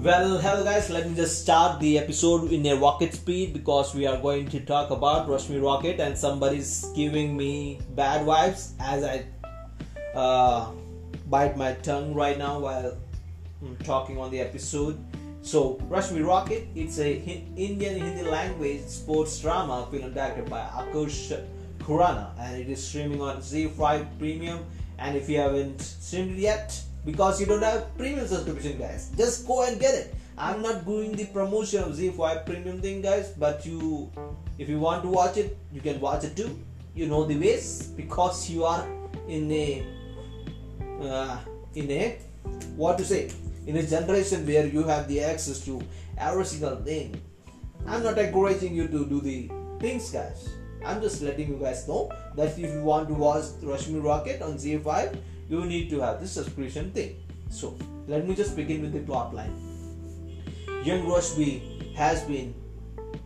Well, hello guys, let me just start the episode in a rocket speed because we are going to talk about Rashmi Rocket and somebody's giving me bad vibes as I uh, bite my tongue right now while I'm talking on the episode. So, Rashmi Rocket, it's a Indian Hindi language sports drama film directed by Akarsh Khurana and it is streaming on ZEE5 Premium. And if you haven't streamed it yet, because you don't have premium subscription guys. Just go and get it. I'm not doing the promotion of ZEE5 premium thing guys but you if you want to watch it you can watch it too. You know the ways because you are in a uh, in a what to say in a generation where you have the access to every single thing. I'm not encouraging you to do the things guys. I'm just letting you guys know that if you want to watch Rashmi Rocket on ZEE5 you need to have this subscription thing. So let me just begin with the plot line. Young Rashmi has been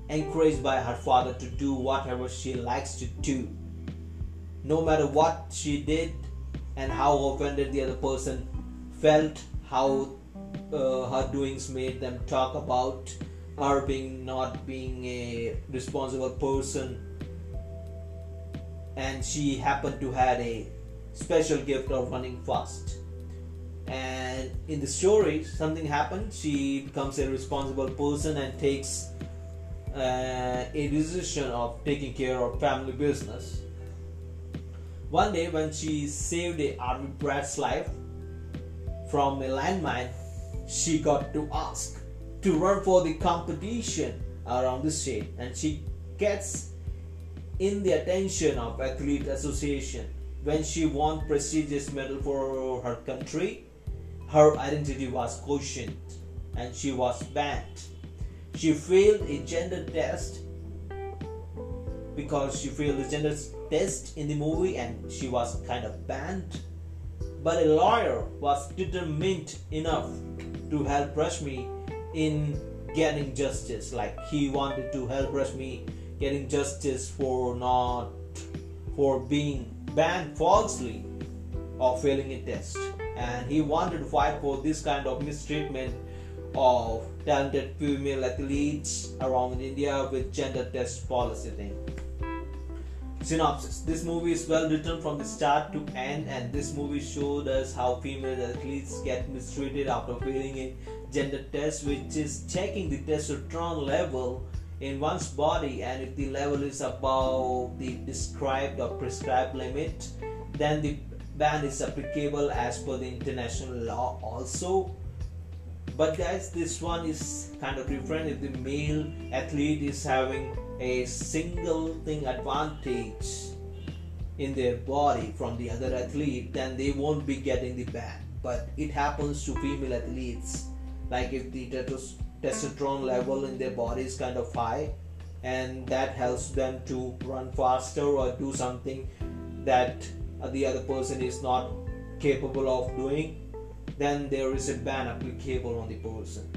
encouraged by her father to do whatever she likes to do. No matter what she did and how offended the other person felt, how uh, her doings made them talk about her being not being a responsible person and she happened to had a special gift of running fast. And in the story, something happens. She becomes a responsible person and takes uh, a decision of taking care of family business. One day, when she saved a army brat's life from a landmine, she got to ask to run for the competition around the state, and she gets in the attention of athlete association when she won prestigious medal for her country, her identity was questioned and she was banned. She failed a gender test because she failed the gender test in the movie and she was kind of banned. But a lawyer was determined enough to help Rashmi in getting justice. Like he wanted to help Rashmi getting justice for not for being banned falsely of failing a test and he wanted to fight for this kind of mistreatment of talented female athletes around India with gender test policy thing. Synopsis This movie is well written from the start to end, and this movie showed us how female athletes get mistreated after failing a gender test, which is checking the testosterone level in one's body and if the level is above the described or prescribed limit then the ban is applicable as per the international law also. But guys this one is kind of different. If the male athlete is having a single thing advantage in their body from the other athlete then they won't be getting the ban. But it happens to female athletes. Like if the testosterone level in their body is kind of high and that helps them to run faster or do something that the other person is not capable of doing then there is a ban applicable on the person.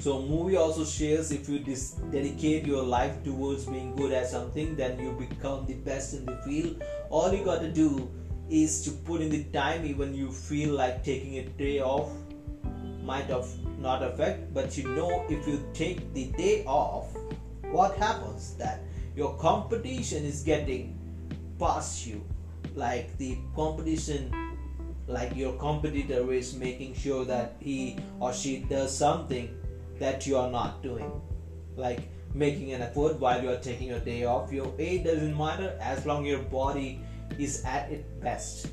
So movie also shares if you dis- dedicate your life towards being good at something then you become the best in the field. All you got to do is to put in the time even you feel like taking a day off might have not affect but you know if you take the day off what happens? That your competition is getting past you. Like the competition like your competitor is making sure that he or she does something that you are not doing. Like making an effort while you are taking a day off. Your age doesn't matter as long your body is at its best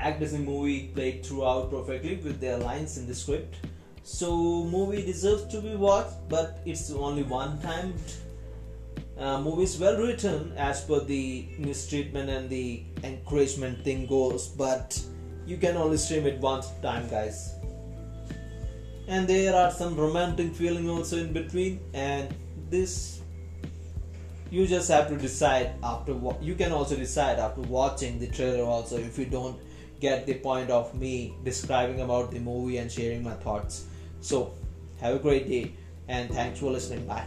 actors in movie played throughout perfectly with their lines in the script. So movie deserves to be watched, but it's only one time. Uh, movie is well written as per the mistreatment and the encouragement thing goes, but you can only stream it one time, guys. And there are some romantic feeling also in between, and this you just have to decide after what you can also decide after watching the trailer also if you don't get the point of me describing about the movie and sharing my thoughts. So, have a great day and thanks for listening. Bye.